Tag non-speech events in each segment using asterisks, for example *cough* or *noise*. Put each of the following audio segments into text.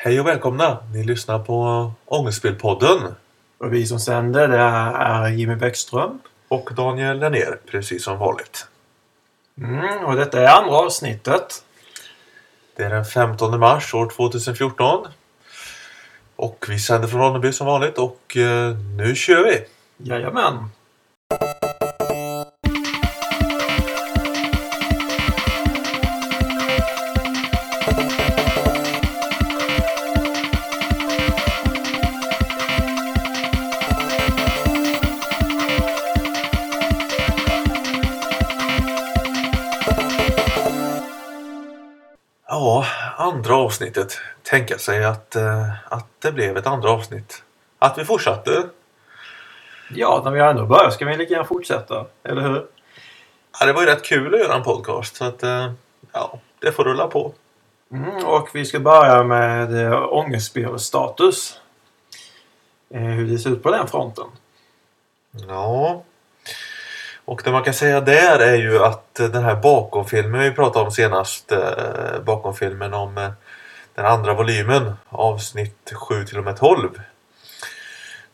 Hej och välkomna! Ni lyssnar på Ångestspelpodden Och vi som sänder det är Jimmy Bäckström. och Daniel Lennér, precis som vanligt. Mm, och detta är andra avsnittet. Det är den 15 mars år 2014. Och vi sänder från Ronneby som vanligt och eh, nu kör vi! Jajamän. Avsnittet. Tänka sig att, eh, att det blev ett andra avsnitt. Att vi fortsatte. Ja, när vi ändå börjar ska vi lika gärna fortsätta. Eller hur? Ja, det var ju rätt kul att göra en podcast så att eh, ja, det får rulla på. Mm, och vi ska börja med eh, ångestspelstatus. Hur det ser ut på den fronten. Ja. Och det man kan säga där är ju att den här bakomfilmen vi pratade om senast. Bakomfilmen om den andra volymen. Avsnitt 7 till och med 12.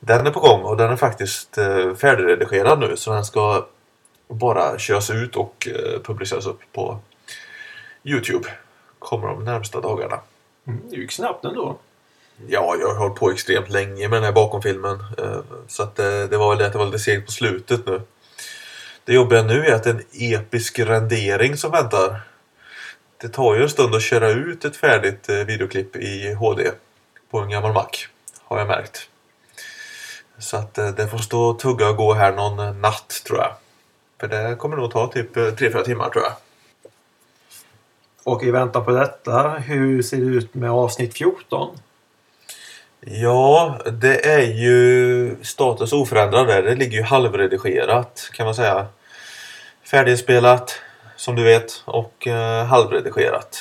Den är på gång och den är faktiskt eh, färdigredigerad nu. Så den ska bara köras ut och eh, publiceras upp på Youtube. Kommer de närmsta dagarna. Mm, det gick snabbt ändå. Ja, jag har hållit på extremt länge med den här bakomfilmen. eh, Så att det, det var väl det att det var lite segt på slutet nu. Det jobbiga nu är att det är en episk rendering som väntar. Det tar ju en stund att köra ut ett färdigt eh, videoklipp i HD på en gammal Mac. Har jag märkt. Så att eh, det får stå och tugga och gå här någon natt tror jag. För det kommer nog ta typ 3-4 timmar tror jag. Och i väntan på detta, hur ser det ut med avsnitt 14? Ja, det är ju status oförändrad där. Det ligger ju halvredigerat kan man säga. Färdigspelat som du vet och eh, halvredigerat.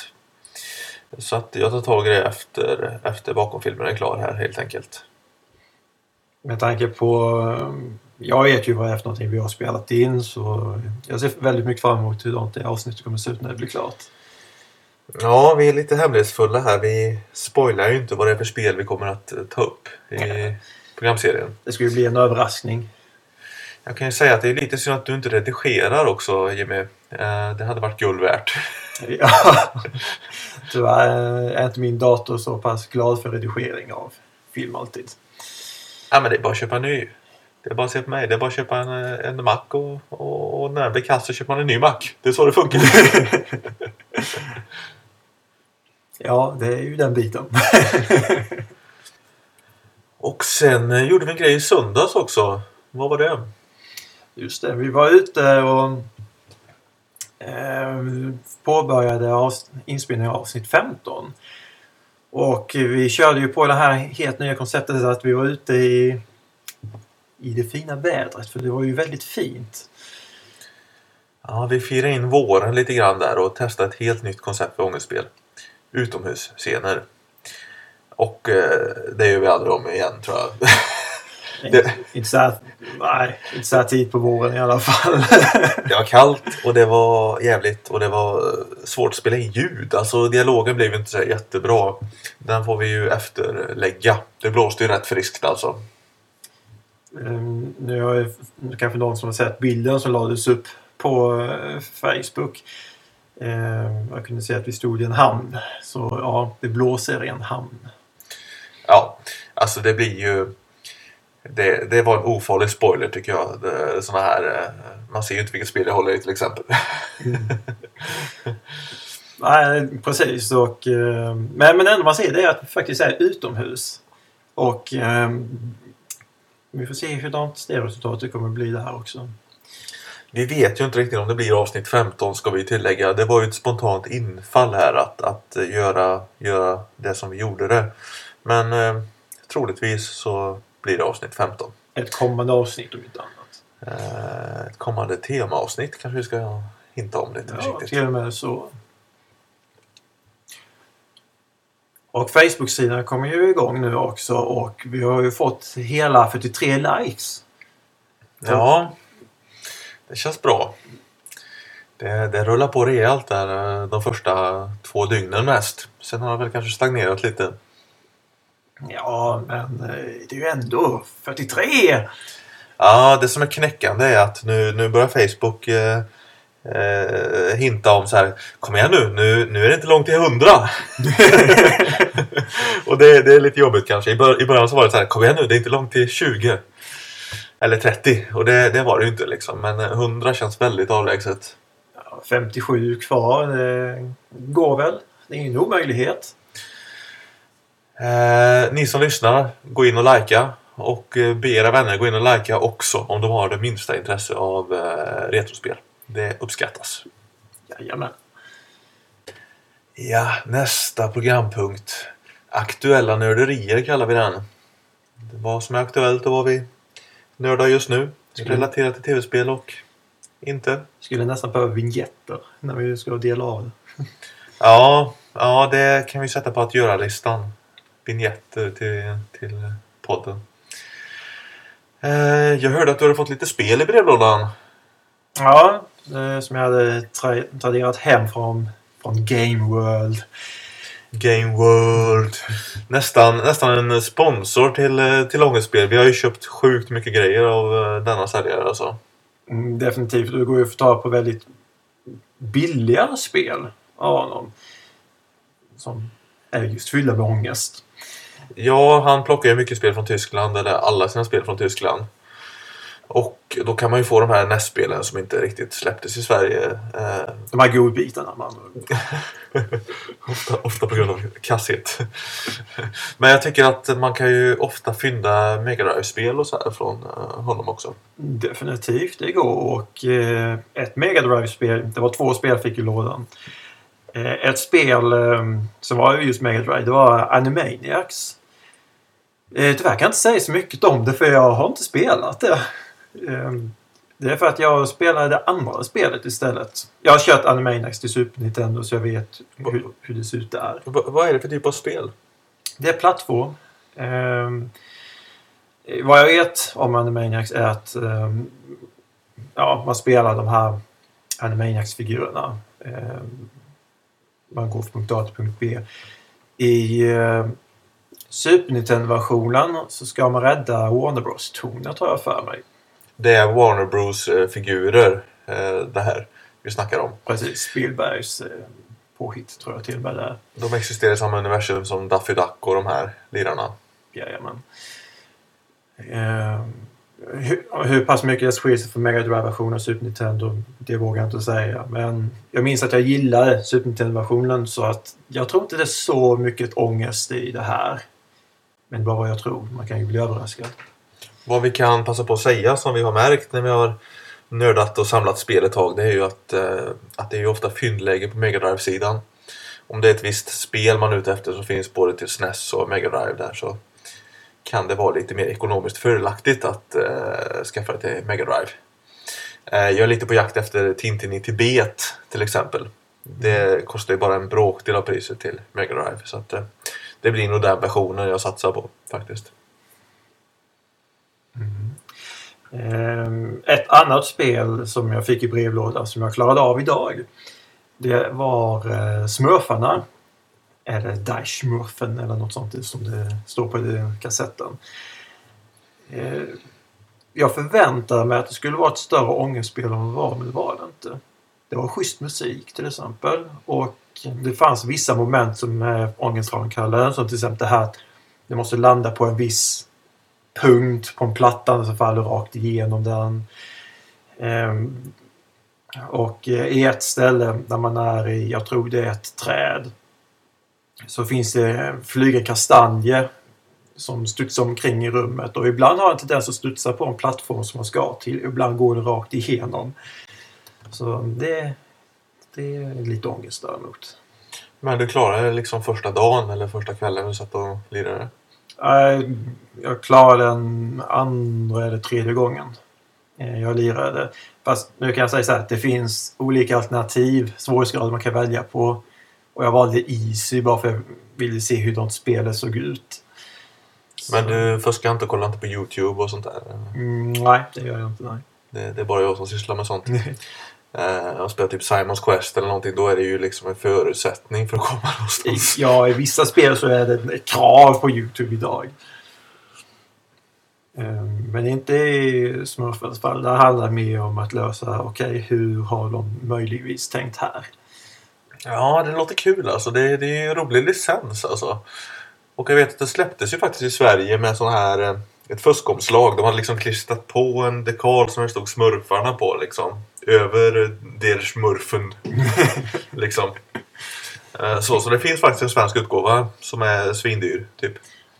Så att jag tar tag i det efter, efter bakomfilmen är klar här helt enkelt. Med tanke på... eh, Jag vet ju vad det är för någonting vi har spelat in så jag ser väldigt mycket fram emot hur det avsnittet kommer att se ut när det blir klart. Ja, vi är lite hemlighetsfulla här. Vi spoilar ju inte vad det är för spel vi kommer att eh, ta upp i programserien. Det ska ju bli en överraskning. Jag kan ju säga att det är lite synd att du inte redigerar också Jimmy. Eh, Det hade varit guld värt. *laughs* Ja. Tyvärr är inte min dator så pass glad för redigering av film alltid. Ja men det är bara att köpa en ny. Det är bara att se på mig. Det är bara att köpa en, eh, en Mac och, och, och när den blir kass så köper man en ny Mac. Det är så det funkar. *laughs* Ja, det är ju den biten. *laughs* och sen eh, gjorde vi en grej i söndags också. Vad var det? Just det, vi var ute och eh, påbörjade inspelningen av avsnitt 15. Och vi körde ju på det här helt nya konceptet att vi var ute i, i det fina vädret för det var ju väldigt fint. Ja, vi firade in våren lite grann där och testade ett helt nytt koncept för ångestspel. Utomhusscener. Och eh, det gör vi aldrig om igen tror jag. *laughs* Det- Inte så här, nej, inte så här tid på våren i alla fall. *laughs* Det var kallt och det var jävligt och det var eh, svårt att spela in ljud. Alltså dialogen blev inte så jättebra. Den får vi ju efterlägga. Det blåste ju rätt friskt alltså. Ehm, Nu har ju kanske någon som har sett bilden som lades upp på eh, Facebook. Ehm, Jag kunde se att vi stod i en hamn. Så ja, det blåser i en hamn. Ja, alltså det blir ju... Det, det var en ofarlig spoiler tycker jag. Det, såna här, eh, man ser ju inte vilket spel jag håller i till exempel. *laughs* Nej, precis. Och, eh, men, men det enda man ser det är att vi faktiskt är utomhus. Och eh, vi får se hurdant det resultatet kommer att bli där också. Vi vet ju inte riktigt om det blir avsnitt 15 ska vi tillägga. Det var ju ett spontant infall här att, att göra, göra det som vi gjorde det. Men eh, troligtvis så blir det avsnitt 15. Ett kommande avsnitt om inte annat. Eh, ett kommande temaavsnitt kanske vi ska hinta om lite Ja, försiktigt. till och med så. Och Facebook-sidan kommer ju igång nu också och vi har ju fått hela 43 likes. Ja, det känns bra. Det, det rullar på rejält där eh, de första två dygnen mest. Sen har det väl kanske stagnerat lite. Ja, men eh, det är ju ändå 43! Ja, det som är knäckande är att nu, nu börjar Facebook eh, eh, hinta om så här. Kom igen nu, nu, nu är det inte långt till 100. *laughs* och det, det är lite jobbigt kanske. I, bör, I början så var det så här. Kom igen nu, det är inte långt till 20. Eller 30. Och det, det var det ju inte liksom. Men 100 känns väldigt avlägset. Ja, 57 kvar, det går väl. Det är ingen omöjlighet. Eh, ni som lyssnar, gå in och likea. Och eh, be era vänner gå in och likea också om de har det minsta intresse av eh, retrospel. Det uppskattas. Jajamän. Ja, nästa programpunkt. Aktuella nörderier kallar vi den. Vad som är aktuellt och vad vi nördar just nu. Skulle- Relaterat till tv-spel och inte. Skulle nästan behöva vignetter när vi ska dela av det. Ja, ja, det kan vi sätta på att göra-listan. Vignetter till, till podden. Eh, jag hörde att du hade fått lite spel i brevlådan. Ja, eh, som jag hade tra- traderat hem från, från Game World. Game World. Nästan, nästan en sponsor till, eh, till Ångestspel. Vi har ju köpt sjukt mycket grejer av denna säljare alltså. Mm, definitivt. Det går ju att få tag på väldigt billiga spel av honom. Som är just fyllda med ångest. Ja, han plockar ju mycket spel från Tyskland, eller alla sina spel från Tyskland. Och då kan man ju få de här NES-spelen som inte riktigt släpptes i Sverige. Eh, De här godbitarna man. *laughs* ofta, ofta på grund av kasshet. Men jag tycker att man kan ju ofta fynda Mega Drive-spel och så här från eh, honom också. Definitivt, det går. Och eh, ett Mega Drive-spel, det var två spel fick i lådan. Eh, ett spel eh, som var just Mega Drive, det var Animaniacs. Eh, tyvärr kan jag inte säga så mycket om det för jag har inte spelat det. Eh, det är för att jag spelade det andra spelet istället. Jag har kört Animaniacs till Super Nintendo så jag vet hur, hur det ser ut där. V- vad är det för typ av spel? Det är plattform. Ehm, vad jag vet om Animaniacs är att ehm, ja, man spelar de här Animaniacs-figurerna. Ehm, man går från punkt A till punkt B. I uh, Super Nintendo-versionen så ska man rädda Warner Bros-toner tror jag för mig. Det är Warner Bros-figurer eh, det här vi snackar om. Precis, Spielbergs eh, påhitt tror jag till och med det är. De existerar i samma universum som Daffy Duck och de här lirarna. Jajamän. Ehm, hur, hur pass mycket det skiljer sig från Mega Drive-versionen av Super Nintendo, det vågar jag inte säga. Men jag minns att jag gillade Super Nintendo-versionen så att jag tror inte det är så mycket ångest i det här. Men bara vad jag tror. Man kan ju bli överraskad. Vad vi kan passa på att säga som vi har märkt när vi har nördat och samlat spel ett tag det är ju att, eh, att det är ju ofta fyndläge på Mega Drive-sidan. Om det är ett visst spel man är ute efter som finns både till SNES och Mega Drive där så kan det vara lite mer ekonomiskt fördelaktigt att eh, skaffa det till Mega Drive. Eh, jag är lite på jakt efter Tintin i Tibet till exempel. Det kostar ju bara en bråkdel av priset till Mega Drive så att eh, det blir nog den versionen jag satsar på faktiskt. Ehm, Ett annat spel som jag fick i brevlådan som jag klarade av idag. Det var eh, Smurfarna. Eller Die eller något sånt som det står på den kassetten. Eh, jag förväntade mig att det skulle vara ett större ångestspel än vad det var, men det var det inte. Det var schysst musik till exempel. Och det fanns vissa moment som eh, är ångestframkallande. Som till exempel det här att det måste landa på en viss punkt på en platta som faller rakt igenom den. Ehm, och eh, i ett ställe där man är i, jag tror det är ett träd, så finns det flyger kastanjer som studsar omkring i rummet och ibland har en tendens att studsa på en plattform som man ska till. Ibland går det rakt igenom. Så det, det är lite ångest däremot. Men du klarade det liksom första dagen eller första kvällen du satt och lirade? Jag klarade den andra eller tredje gången eh, jag lirade. Fast nu kan jag säga så här att det finns olika alternativ, svårighetsgrader man kan välja på. Och jag valde Easy bara för att jag ville se hur de spelet såg ut. Men du fuskar inte och kollar inte på Youtube och sånt där? Mm, nej, det gör jag inte. Nej. Det, det är bara jag som sysslar med sånt. eh, och spelar typ Simons Quest eller någonting, då är det ju liksom en förutsättning för att komma någonstans. ja, i vissa spel så är det ett krav på Youtube idag. Ehm, Men inte i Smurfens fall. Där handlar det mer om att lösa, okej, hur har de möjligtvis tänkt här? Ja, det låter kul alltså. Det, det är en rolig licens alltså. Och jag vet att det släpptes ju faktiskt i Sverige med sån här eh, ett fuskomslag. De hade liksom klistrat på en dekal som det stod smurfarna på liksom. Över der smurfen. *laughs* liksom. Eh, Så, så det finns faktiskt en svensk utgåva som är svindyr. Typ.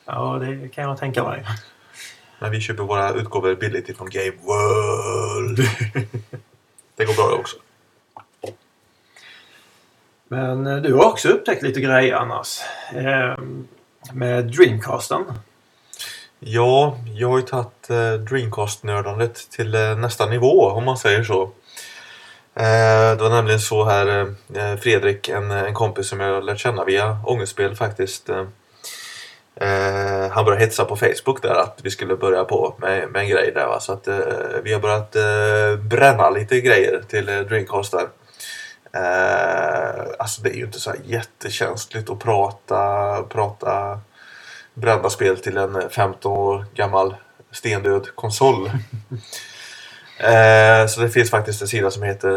Ja, det kan jag tänka mig. Men vi köper våra utgåvor billigt ifrån Game World. det går bra det också. Men eh, du har också upptäckt lite grejer annars. Ehm, med Dreamcasten. Ja, jag har ju tagit eh, Dreamcast-nördandet till eh, nästa nivå om man säger så. Eh, det var nämligen så här eh, eh Fredrik, en, eh, en kompis som jag lärt känna via ångestspel faktiskt. Eh, han började hetsa på Facebook där att vi skulle börja på med, med en grej där va. Så att eh, vi har börjat eh, bränna lite grejer till eh, Dreamcast där. Eh, alltså det är ju inte så jättekänsligt att prata, prata brända spel till en 15 år gammal stendöd konsol. *laughs* eh, så det finns faktiskt en sida som heter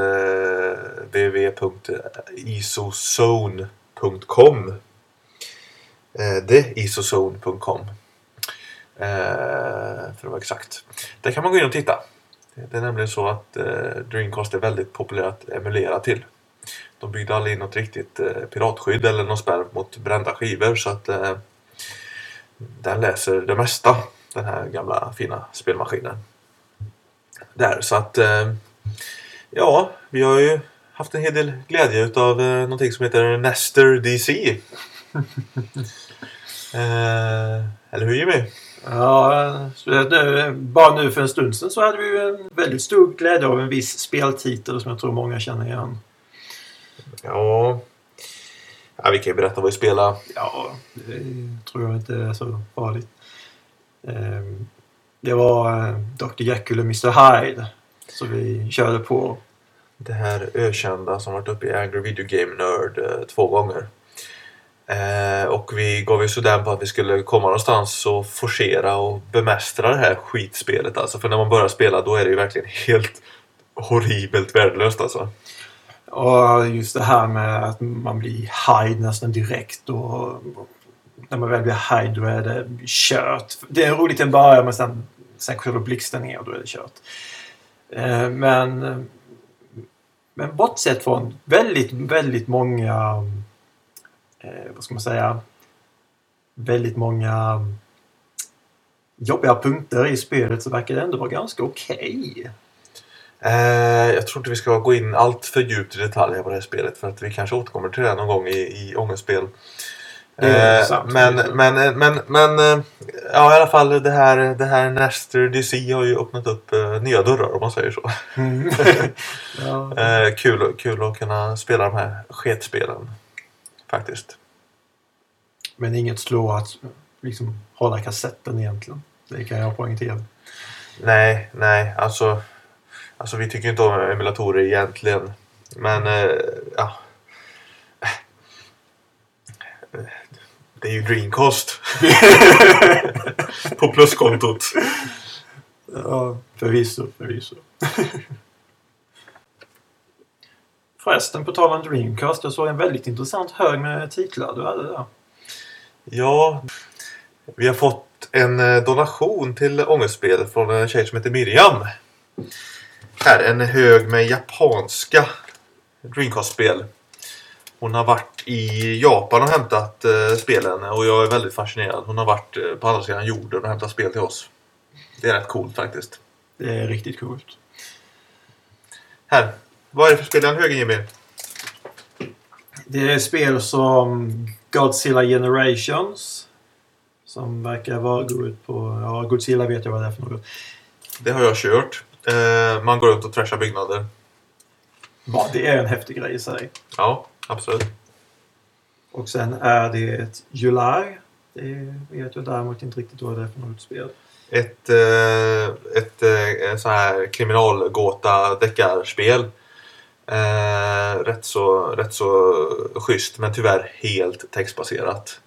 www.isozone.com eh, theisozone.com eh, för att vara exakt. Där kan man gå in och titta. Det är nämligen så att eh, Dreamcast är väldigt populärt att emulera till. De byggde aldrig in något riktigt eh, piratskydd eller någon spärr mot brända skivor så att eh, den läser det mesta, den här gamla fina spelmaskinen. Där, så att eh, ja, vi har ju haft en hel del glädje utav eh, någonting som heter Nester DC. *laughs* eh, eller hur Jimmy? Ja, så nu, bara nu för en stund sedan så hade vi en väldigt stor glädje av en viss speltitel som jag tror många känner igen. Ja, ja vi kan ju berätta vad vi spelar. Ja, det tror jag inte är så farligt. Ehm, Det var eh, Dr. Jekyll och Mr. Hyde. Så vi körde på. Det här ökända som varit uppe i Angry Video Game Nerd eh, två gånger. Eh, och vi gav ju sådär på att vi skulle komma någonstans och forcera och bemästra det här skitspelet. Alltså, för när man börjar spela då är det ju verkligen helt horribelt värdelöst alltså. Och just det här med att man blir high nästan direkt. Och när man väl blir high då är det kört. Det är roligt i början men sen, sen själva blixten ner och då är det kört. Eh, Men, men bortsett från väldigt, väldigt många eh, vad ska man säga väldigt många jobbiga punkter i spelet så verkar det ändå vara ganska okej. Okay jag tror inte vi ska gå in allt för djupt i detaljer på det här spelet för att vi kanske återkommer till det någon gång i, i ångestspel. Eh, men, men, eh, men, men eh, ja, i alla fall det här, det här Nester DC har ju öppnat upp eh, nya dörrar om man säger så. Mm. *laughs* ja. Eh, kul, kul att kunna spela de här sketspelen. Faktiskt. Men inget slå att liksom hålla kassetten egentligen. Det kan jag poängtera. Nej, nej, alltså. Alltså vi tycker inte om emulatorer egentligen. Men eh, ja. Det är ju Dreamcast. *laughs* På pluskontot. Ja, förvisso, förvisso. Förresten, på tal om Dreamcast. Jag såg en väldigt intressant hög med titlar du hade där. Ja, vi har fått en eh, donation till ångestspel från en tjej som heter Miriam. Här, en hög med japanska Dreamcast-spel. Hon har varit i Japan och hämtat eh, spelen och jag är väldigt fascinerad. Hon har varit eh, på andra sidan jorden och hämtat spel till oss. Det är rätt coolt faktiskt. Det är riktigt coolt. Här, vad är det för spel i den högen Jimmy? Det är spel som Godzilla Generations. Som verkar vara gå ut på... Ja, Godzilla vet jag vad det är för något. Det har jag kört. Eh, man går runt och trashar byggnader. Ja, det är en häftig grej i sig. Ja, absolut. Och sen är det ett July. Det vet jag däremot inte riktigt vad det är för något spel. Ett, eh, ett eh, så här kriminalgåta deckarspel. Eh, rätt, så, rätt så schysst men tyvärr helt textbaserat.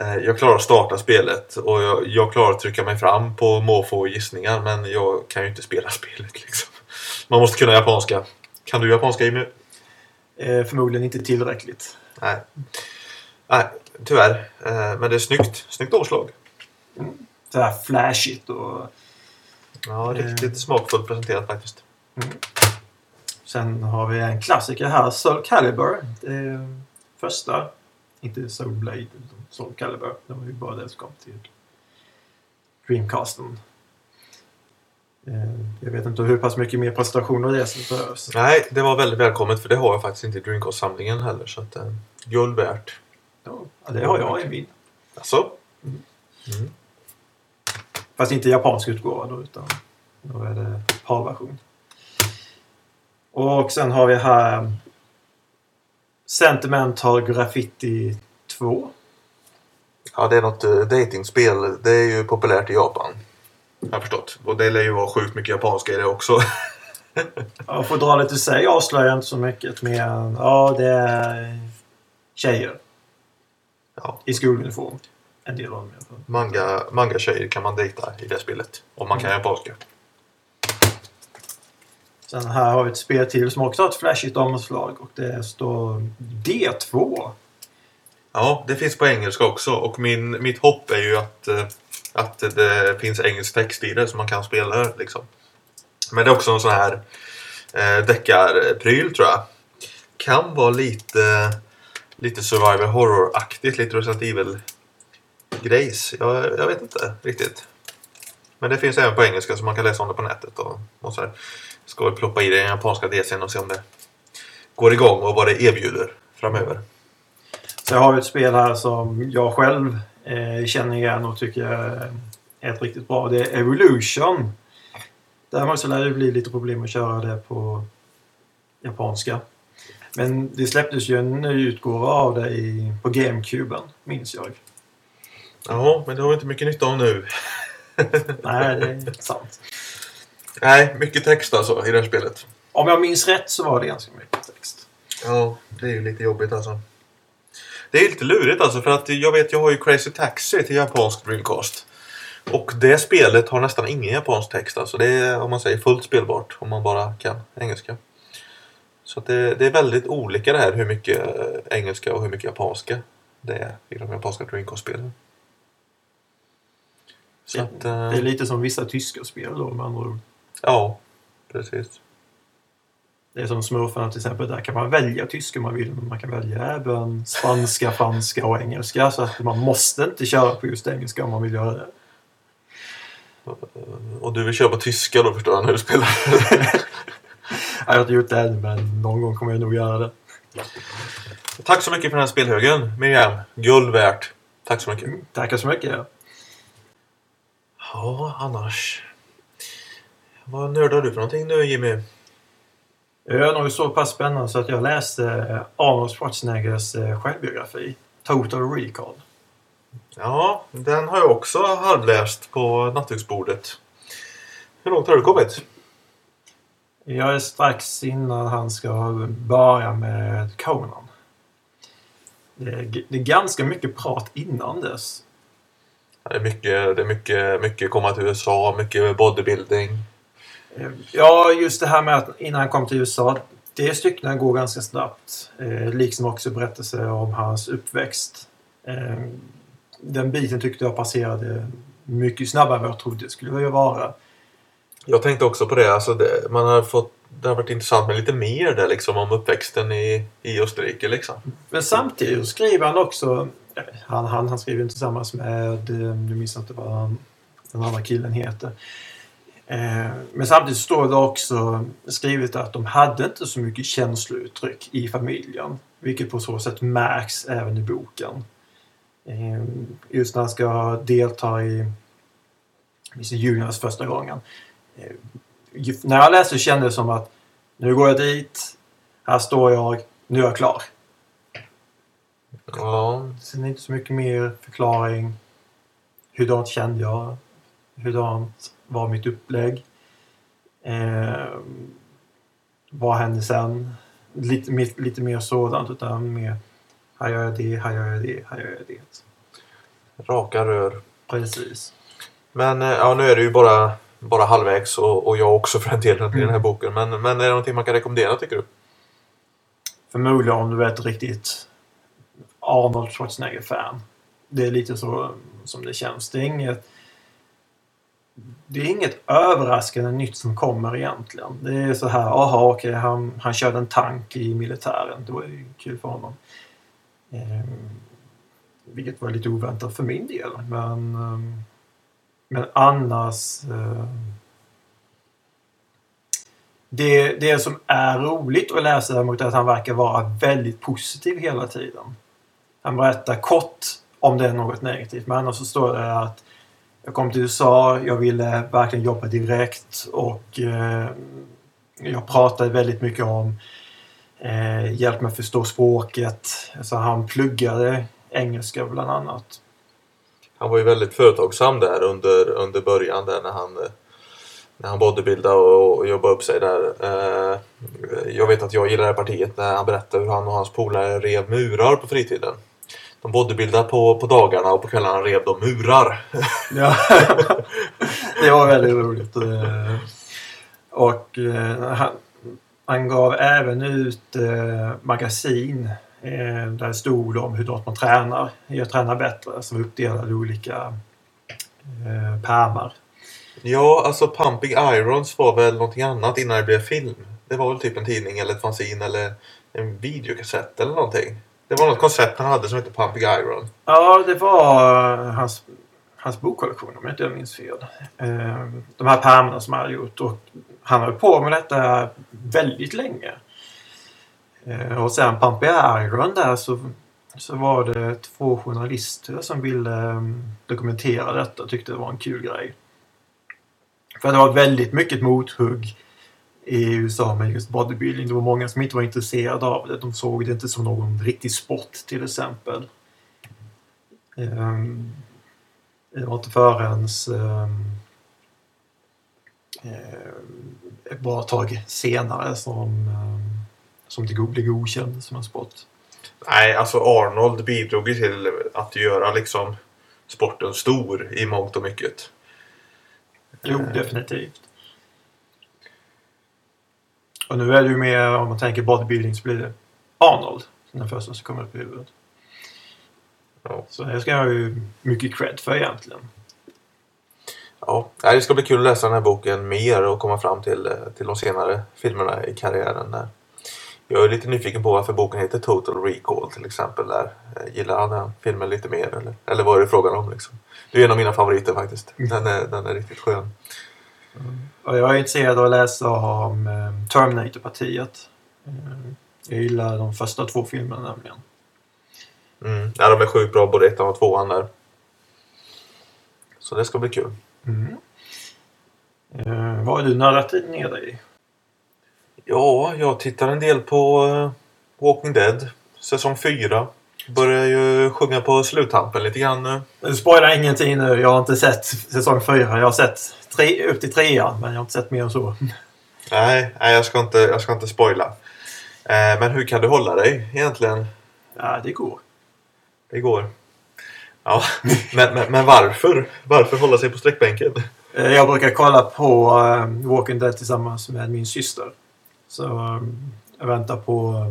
Eh, jag klarar att starta spelet och jag, jag klarar att trycka mig fram på måfå gissningar men jag kan ju inte spela *laughs* spelet. Liksom. Man måste kunna japanska. Kan du japanska Jimmy? Eh, förmodligen inte tillräckligt. Nej, Nej tyvärr. Eh, men det är snyggt. Snyggt omslag. Så här flashigt och Ja, Eh. riktigt smakfullt presenterat faktiskt. sen har vi en klassiker här, Soul Calibur. Det första, inte Soul Blade, utan Soul Calibur. Det var ju bara det som kom till Dreamcasten. Eh, Jag vet inte hur pass mycket mer prestationer det är som behövs. Nej, det var väldigt välkommet för det har jag faktiskt inte i Dreamcast-samlingen heller. Så att, eh, guld värt. Ja, det har jag i min. Alltså? Fast inte japansk utgåva då, utan då är det PAL-version. Och sen har vi här Sentimental Graffiti 2. Ja, det är något uh, datingspel. Det är ju populärt i Japan. Jag har förstått. Och det lär ju vara sjukt mycket japanska i det också. *laughs* Jag får dra lite sig, jag avslöjar inte så mycket mer än ja, det är tjejer ja. i skoluniform. En del av dem i alla fall. Manga, manga-tjejer kan man dejta i det spelet. Om man kan japanska. Sen här har vi ett spel till som också har ett flashigt omslag och det står D2. Ja, det finns på engelska också. Och min, mitt hopp är ju att, eh, att det finns engelsk text i det så man kan spela det. Liksom. Men det är också en sån här eh, deckarpryl tror jag. Kan vara lite, lite survival horror-aktigt. Lite Resident Evil-grejs. Jag, jag vet inte riktigt. Men det finns även på engelska så man kan läsa om det på nätet. Och, och sådär. Ska väl ploppa i den japanska DCn och se om det går igång och vad det erbjuder framöver. Så jag har ett spel här som jag själv eh, känner igen och tycker är ett riktigt bra. Det är Evolution. Däremot så lär det bli lite problem att köra det på japanska. Men det släpptes ju en ny utgåva av det i, på GameCuben, minns jag. Ja, men det har vi inte mycket nytta av nu. Nej, det är sant. Nej, mycket text alltså i det här spelet. Om jag minns rätt så var det ganska mycket text. Ja, det är ju lite jobbigt alltså. Det är lite lurigt alltså för att jag vet jag har ju Crazy Taxi till japansk Dreamcast. Och det spelet har nästan ingen japansk text alltså. Det är om man säger fullt spelbart om man bara kan engelska. Så att det, det är väldigt olika det här hur mycket eh, engelska och hur mycket japanska det är i de japanska Dreamcast-spelen. Så att, eh, Det är lite som vissa tyska spel då med andra ord. Ja, precis. Det är som smurfarna till exempel. Där kan man välja tyska om man vill. Men man kan välja även spanska, franska och engelska. Så att man måste inte köra på just engelska om man vill göra det. Och du vill köra på tyska då förstår jag när du spelar. Jag har inte gjort det än, men någon gång kommer jag nog göra det. Tack så mycket för den här spelhögen Miriam. Guld värt. Tack så mycket. Tackar så mycket. Ja, annars. Vad nördar du för någonting nu Jimmy? Jag är nog så pass spännande så att jag läste Arnold Schwarzeneggers eh, självbiografi. Total Recall. Ja, den har jag också halvläst på nattduksbordet. Hur långt har du kommit? Jag är strax innan han ska börja med Conan. Det är, det är ganska mycket prat innan dess. Ja, Det är mycket, det är mycket, mycket komma till USA, mycket bodybuilding. Eh, Ja, just det här med att innan han kom till USA. Det styckena går ganska snabbt. Eh, liksom också berättelser om hans uppväxt. Eh, den biten tyckte jag passerade mycket snabbare än vad jag trodde det skulle vara. Jag tänkte också på det. Alltså det man har fått, det har varit intressant med lite mer där liksom om uppväxten i, i Österrike liksom. Men samtidigt skriver han också... Han, han, han skriver tillsammans med... eh, Nu minns jag inte vad han, den andra killen heter. Eh, men samtidigt står det också skrivet att de hade inte så mycket känslouttryck i familjen. Vilket på så sätt märks även i boken. Eh, just när han ska delta i Juniors första gången. Eh, när jag läste kändes det som att nu går jag dit, här står jag, nu är jag klar. Ja, Sen är det inte så mycket mer förklaring. Hurdant kände jag? Hurdant var mitt upplägg? Eh, vad händer sen? Lite, mer- lite mer sådant utan mer här gör jag det, här gör jag det, här gör jag det. Raka rör. Precis. Men eh, ja, nu är det ju bara, bara halvvägs och, och jag också för den delen i Mm. den här boken. Men, men är det någonting man kan rekommendera tycker du? Förmodligen om du är ett riktigt Arnold Schwarzenegger-fan. Det är lite så som det känns. Det är inget det är inget överraskande nytt som kommer egentligen. Det är så här, aha okej, han, han körde en tank i militären. Det var ju kul för honom. Ehm, vilket var lite oväntat för min del. Men, ehm, men annars... eh, det, det som är roligt att läsa däremot är att han verkar vara väldigt positiv hela tiden. Han berättar kort om det är något negativt men annars så står det att jag kom till USA, jag ville verkligen jobba direkt och eh, jag pratade väldigt mycket om eh, hjälp mig förstå språket. Så han pluggade engelska bland annat. Han var ju väldigt företagsam där under, under början där när han, när han bodybuildade och, och jobbade upp sig där. Eh, Jag vet att jag gillade det partiet när han berättade hur han och hans polare rev murar på fritiden. De bodybuildade på, på dagarna och på kvällarna rev de murar. Ja. *laughs* det var väldigt roligt. Eh, Och eh, han, han gav även ut eh, magasin där det stod om hur man tränar. Jag tränar bättre. Som var uppdelade i olika eh, pärmar. Ja, alltså Pumping Irons var väl någonting annat innan det blev film. Det var väl typ en tidning eller ett fanzine eller en videokassett eller någonting. Det var något koncept han hade som hette Pumping Iron. Ja, det var eh, hans, hans bokkollektion om jag inte minns fel. Ehm, de här pärmarna som han hade gjort. Och han höll på med detta väldigt länge. Ehm, och sen Pumpy Iron där så, så var det två journalister som ville ehm, dokumentera detta. och Tyckte det var en kul grej. För det var väldigt mycket mothugg i USA med just bodybuilding. Det var många som inte var intresserade av det. De såg det inte som någon riktig sport till exempel. Ehm, Det var inte förrän ehm, ehm, ett bra tag senare som, som det blev godkänt som en sport. Nej, alltså Arnold bidrog ju till att göra liksom sporten stor i mångt och mycket. Jo, definitivt. Och nu är det ju mer, om man tänker bodybuilding så blir det Arnold. Den första som kommer upp i huvudet. Ja. Så det ska jag ju mycket cred för egentligen. Ja, det ska bli kul att läsa den här boken mer och komma fram till, till de senare filmerna i karriären. Där. Jag är lite nyfiken på varför boken heter Total Recall till exempel. Där. Eh, Gillar han den filmen lite mer eller, eller vad är det frågan om? Liksom? Det är en av mina favoriter faktiskt. Den är, den är riktigt skön. Och jag är intresserad av att läsa om eh, Terminator-partiet. Eh, Jag gillar de första två filmerna nämligen. Mm. Ja, de är sjukt bra både ettan och tvåan där. Så det ska bli kul. Mm. Eh, vad har du nördat ner dig i? Ja, jag tittar en del på eh, Walking Dead. Säsong 4. Börjar ju sjunga på sluttampen lite grann nu. Du spoilar ingenting nu. Jag har inte sett säsong fyra. Jag har sett tre, upp till trean, men jag har inte sett mer än så. Nej, nej jag, ska inte, jag ska inte spoila. Eh, men hur kan du hålla dig egentligen? Ja, det går. Det går. Ja, men, men, men varför? Varför hålla sig på sträckbänken? Eh, Jag brukar kolla på eh, Walking Dead tillsammans med min syster. Så jag väntar på,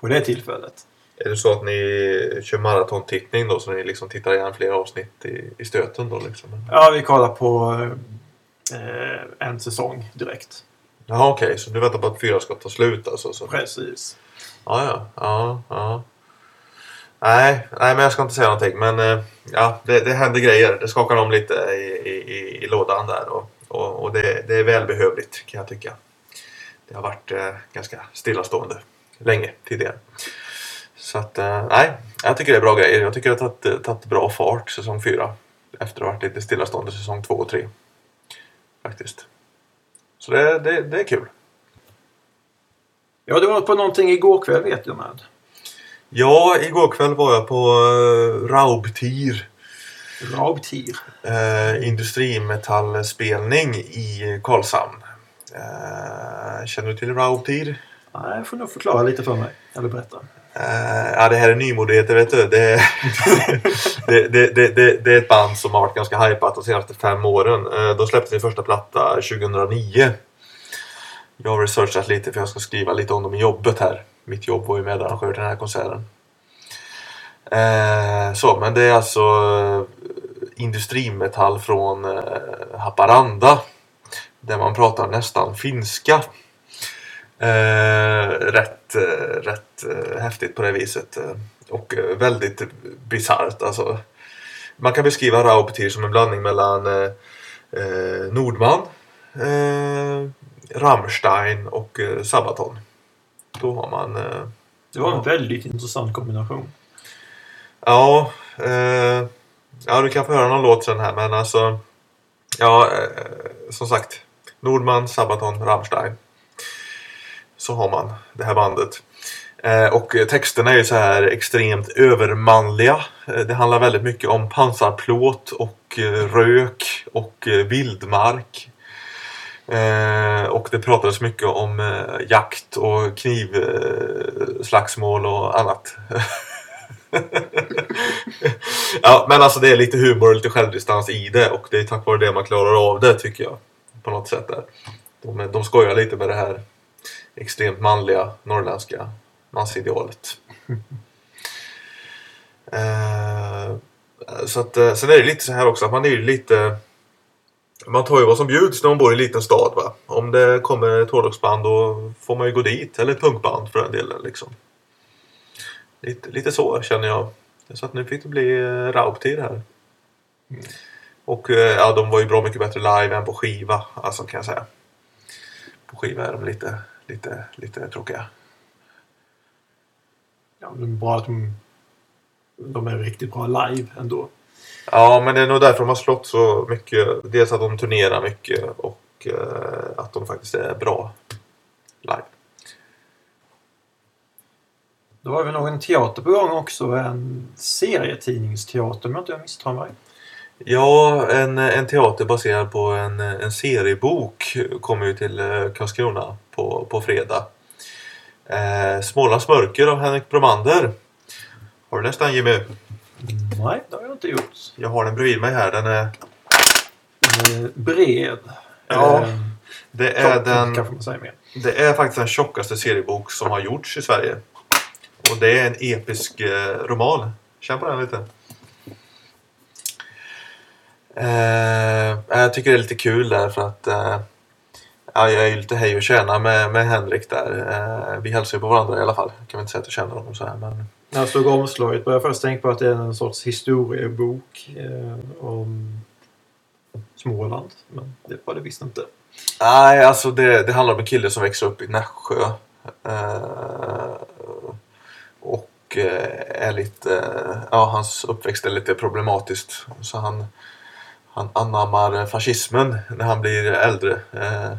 på det tillfället. Är det så att ni kör maratontittning då så ni liksom tittar igen flera avsnitt i, i stöten då liksom? Ja, vi kollar på eh, en säsong direkt. Jaha okej, så du väntar på att fyra ska ta slut alltså? Så. Precis. Ja, ja, ja, ja. Nej, nej, men jag ska inte säga någonting. Men eh, ja, det, det händer grejer. Det skakar om lite i, i, i, i lådan där. Och, och, och det, det är välbehövligt kan jag tycka. Det har varit eh, ganska stillastående länge tidigare. Så att, eh, nej, jag tycker det är bra grejer. Jag tycker det har tagit, tagit bra fart säsong 4. Efter att ha varit lite stillastående säsong 2 och 3. Faktiskt. Så det, det, det är kul. Ja, du var på någonting igår kväll vet jag med. Ja, igår kväll var jag på uh, Raubtir. Raubtir. eh, industrimetallspelning i Karlshamn. Eh, känner du till Raubtir? Nej, jag får nog förklara lite för mig. Eller berätta. Uh, ja, det här är nymodigheter vet du. Det, är- *laughs* det, det, det, det, det är ett band som har varit ganska hypat de senaste fem åren. Uh, de släppte sin första platta 2009. Jag har researchat lite för jag ska skriva lite om dem i jobbet här. Mitt jobb var ju medarrangör till den här konserten. Uh, så, men det är alltså industrimetall från Haparanda. Där man pratar nästan finska. rätt rätt eh, rätt eh, häftigt på det viset. Eh, och väldigt bisarrt. Alltså, man kan beskriva Raubtir som en blandning mellan eh, Nordman, eh, Rammstein och eh, Sabaton. Då har man... Eh, Det var en väldigt intressant kombination. ja, eh, ja, du kan få höra någon låt sen här men alltså... Ja, som sagt. Nordman, Sabaton, Rammstein. Så har man det här bandet. Eh, och texterna är ju så här extremt övermanliga. Eh, det handlar väldigt mycket om pansarplåt och eh, rök och vildmark. Och det pratades mycket om jakt och knivslagsmål och annat. *laughs* ja, men alltså det är lite humor och lite självdistans i det och det är tack vare det man klarar av det tycker jag. På något sätt där. De, de skojar lite med det här extremt manliga norrländska mansidealet. *laughs* Eh, så att, eh, sen är det lite så här också att man är ju lite man tar ju vad som bjuds när man bor i en liten stad. Va? Om det kommer ett hårdrocksband då får man ju gå dit. Eller ett punkband för den delen. Liksom. Lite, lite så känner jag. Så att nu fick det bli eh, Raubtir här. Och eh, ja, de var ju bra mycket bättre live än på skiva. Alltså kan jag säga. På skiva är de lite, lite, lite tråkiga. Ja, men bra att de, de är riktigt bra live ändå. Ja, men det är nog därför de har slått så mycket. Dels att de turnerar mycket och eh, att de faktiskt är bra live. Det var väl någon teater på gång också. En serietidningsteater om jag inte misstar mig. Ja, en, en teater baserad på en, en seriebok kommer ju till eh, Karlskrona på, på fredag. Eh, Smålands mörker av Henrik Bromander. Har du läst den Jimmy? Nej, det har jag inte gjort. Jag har den bredvid mig här. Den är, är bred. Ja, Eh, det, är tjock, den, kanske man säger mer. det är faktiskt den tjockaste seriebok som har gjorts i Sverige. Och det är en episk eh, roman. Känn på den lite. Eh, jag tycker det är lite kul där för att eh, ja, jag är ju lite hej och tjäna med, med Henrik där. Eh, vi hälsar ju på varandra i alla fall. Jag kan inte säga att jag känner honom så här men När jag såg omslaget började jag först tänka på att det är en sorts historiebok eh, om Småland. Men det var det visst inte. Nej, alltså det, det handlar om en kille som växer upp i Nässjö. Eh, och eh, är lite, ja hans uppväxt är lite problematiskt. Så han, han anammar fascismen när han blir äldre. Eh,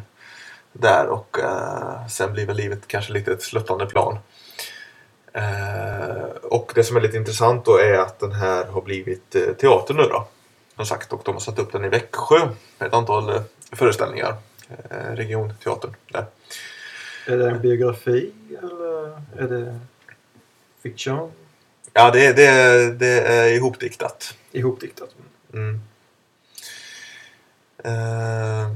där och eh, sen blir väl livet kanske lite ett sluttande plan. Eh, och det som är lite intressant då är att den här har blivit eh, teater nu då. Som sagt, och de har satt upp den i Växjö. med Ett antal eh, föreställningar. Eh, regionteatern där. Är det en biografi eller är det fiction? Ja, det, det, det är ihopdiktat. Ihopdiktat. Mm. Eh,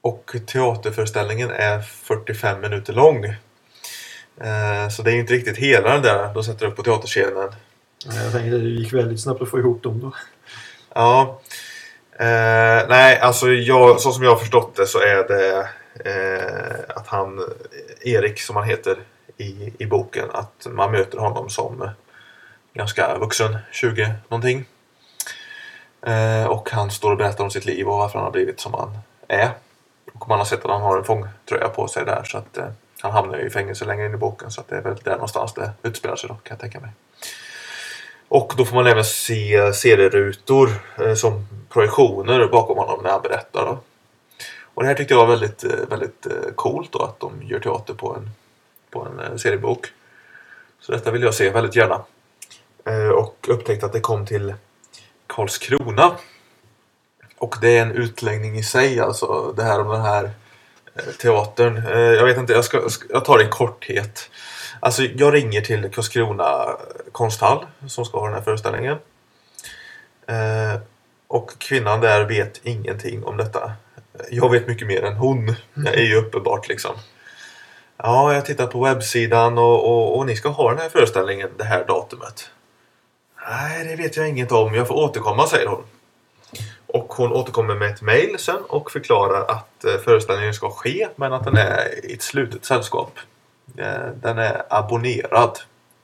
och teaterföreställningen är 45 minuter lång. Eh, så det är inte riktigt hela den där de sätter upp på teaterscenen. Ja, Jag tänkte det gick väldigt snabbt att få ihop dem då. Ja. Eh, nej, alltså jag, så som jag har förstått det så är det eh, att han, Erik som han heter i, i boken, att man möter honom som ganska vuxen, 20 någonting. Eh, och han står och berättar om sitt liv och varför han har blivit som han är. Och man har sett att han har en fångtröja på sig där så att eh, han hamnar ju i fängelse längre in i boken så att det är väl där någonstans det utspelar sig då kan jag tänka mig. Och då får man även se serierutor eh, som projektioner bakom honom när han berättar. Då. Och det här tyckte jag var väldigt, eh, väldigt eh, coolt då att de gör teater på en, på en seriebok. Så detta vill jag se väldigt gärna. Eh, och upptäckte att det kom till Karlskrona. Och det är en utläggning i sig alltså. Det här om den här teatern. Eh, jag vet inte, jag, ska, jag tar det i korthet. Alltså jag ringer till Karlskrona konsthall som ska ha den här föreställningen. Eh, och kvinnan där vet ingenting om detta. Jag vet mycket mer än hon. Det är ju uppenbart liksom. Ja, jag tittar på webbsidan och, och, och ni ska ha den här föreställningen det här datumet. Nej, det vet jag inget om. Jag får återkomma, säger hon. Och hon återkommer med ett mail sen och förklarar att eh, föreställningen ska ske men att den är i ett slutet sällskap. Eh, Den är abonnerad,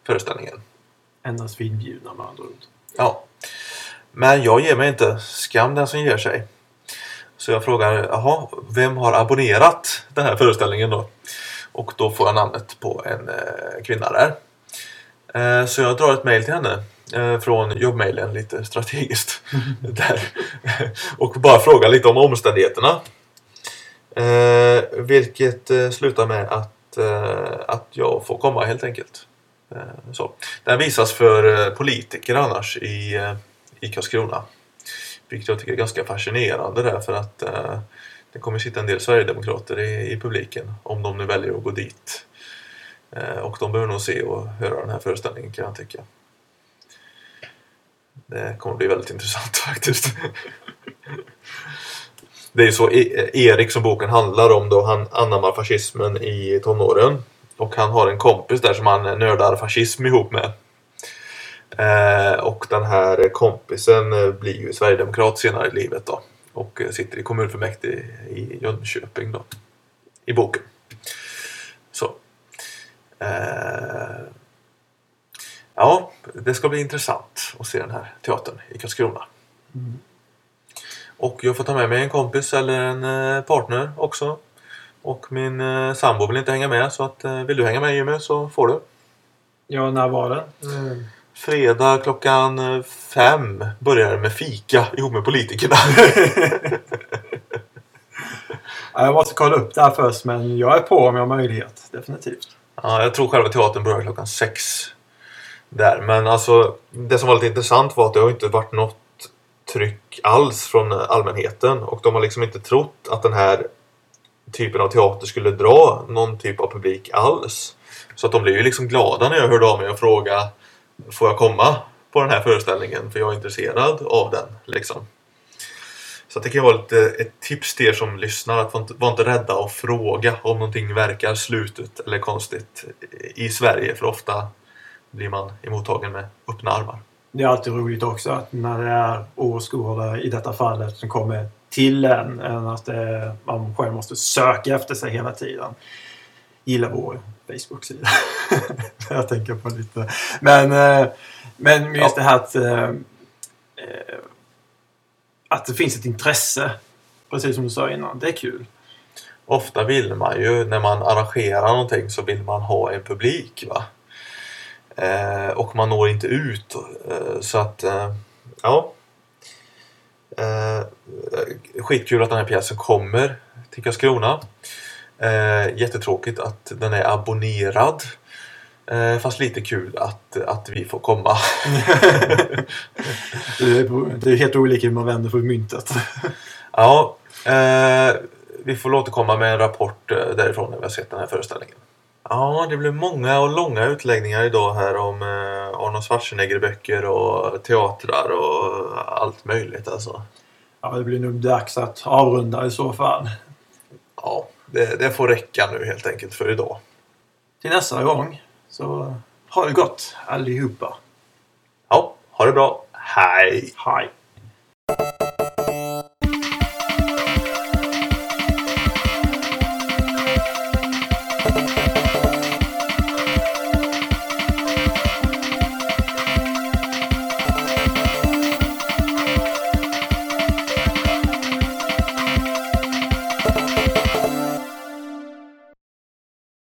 föreställningen. Endast för inbjudna med andra ord. Ja. Men jag ger mig inte. Skam den som ger sig. Så jag frågar, jaha, vem har abonnerat den här föreställningen då? Och då får jag namnet på en eh, kvinna där. Så jag drar ett mejl till henne från jobbmailen lite strategiskt. *laughs* där. och bara frågar lite om omständigheterna. Eh, vilket eh, slutar med att, eh, att jag får komma helt enkelt. Eh, så. Den visas för eh, politiker annars i, eh, i Karlskrona. Vilket jag tycker är ganska fascinerande där för att eh, det kommer sitta en del Sverigedemokrater i, i publiken om de nu väljer att gå dit. Eh, och de behöver nog se och höra den här föreställningen kan jag tycka. Det kommer bli väldigt intressant *laughs* faktiskt. Det är ju så e- Erik som boken handlar om då han anammar fascismen i tonåren. Och han har en kompis där som han nördar fascism ihop med. Eh, och den här kompisen eh, blir ju Sverigedemokrat senare i livet då. Och eh, sitter i kommunfullmäktige i Jönköping då. I boken. Så. Eh, ja, det ska bli intressant att se den här teatern i Karlskrona. Och jag får ta med mig en kompis eller en eh, partner också. Och min eh, sambo vill inte hänga med så att eh, vill du hänga med Jimmy så får du. Ja, när var det? Mm. Fredag klockan fem börjar med fika ihop med politikerna. *laughs* Ja, jag måste kolla upp det här först, men jag är på om jag har möjlighet. Definitivt. ja, jag tror själva teatern börjar klockan sex. Där. Men alltså det som var lite intressant var att det har inte varit något tryck alls från allmänheten. Och de har liksom inte trott att den här typen av teater skulle dra någon typ av publik alls. Så att de blev ju liksom glada när jag hörde av mig och frågade Får jag komma på den här föreställningen? För jag är intresserad av den. Liksom. Så det kan vara lite ett tips till er som lyssnar att var inte, var inte rädda att fråga om någonting verkar slutet eller konstigt i Sverige. För ofta blir man emottagen med öppna armar. Det är alltid roligt också att när det är åskådare i detta fallet som kommer till en än att det, man själv måste söka efter sig hela tiden. Gilla vår Facebook-sida. *laughs* jag tänker på lite. Men, eh, men just Ja. det här att, eh, eh, att det finns ett intresse. Precis som du sa innan. Det är kul. Ofta vill man ju när man arrangerar någonting så vill man ha en publik. va eh, Och man når inte ut. Eh, så att eh, ja. Eh, skitkul att den här pjäsen kommer till Karlskrona. Eh, jättetråkigt att den är abonnerad. Eh, fast lite kul att, att vi får komma. *laughs* Det är, det är helt olika hur man vänder på myntet. *laughs* Ja, eh, vi får återkomma med en rapport eh, därifrån när vi har sett den här föreställningen. Ja, det blev många och långa utläggningar idag här om eh, Arnold Schwarzenegger-böcker och teatrar och allt möjligt alltså. Ja, det blir nog dags att avrunda i så fall. Ja, det, det får räcka nu helt enkelt för idag. Till nästa gång. Så ha det gott allihopa. Ja, ha det bra. Hej! Hej!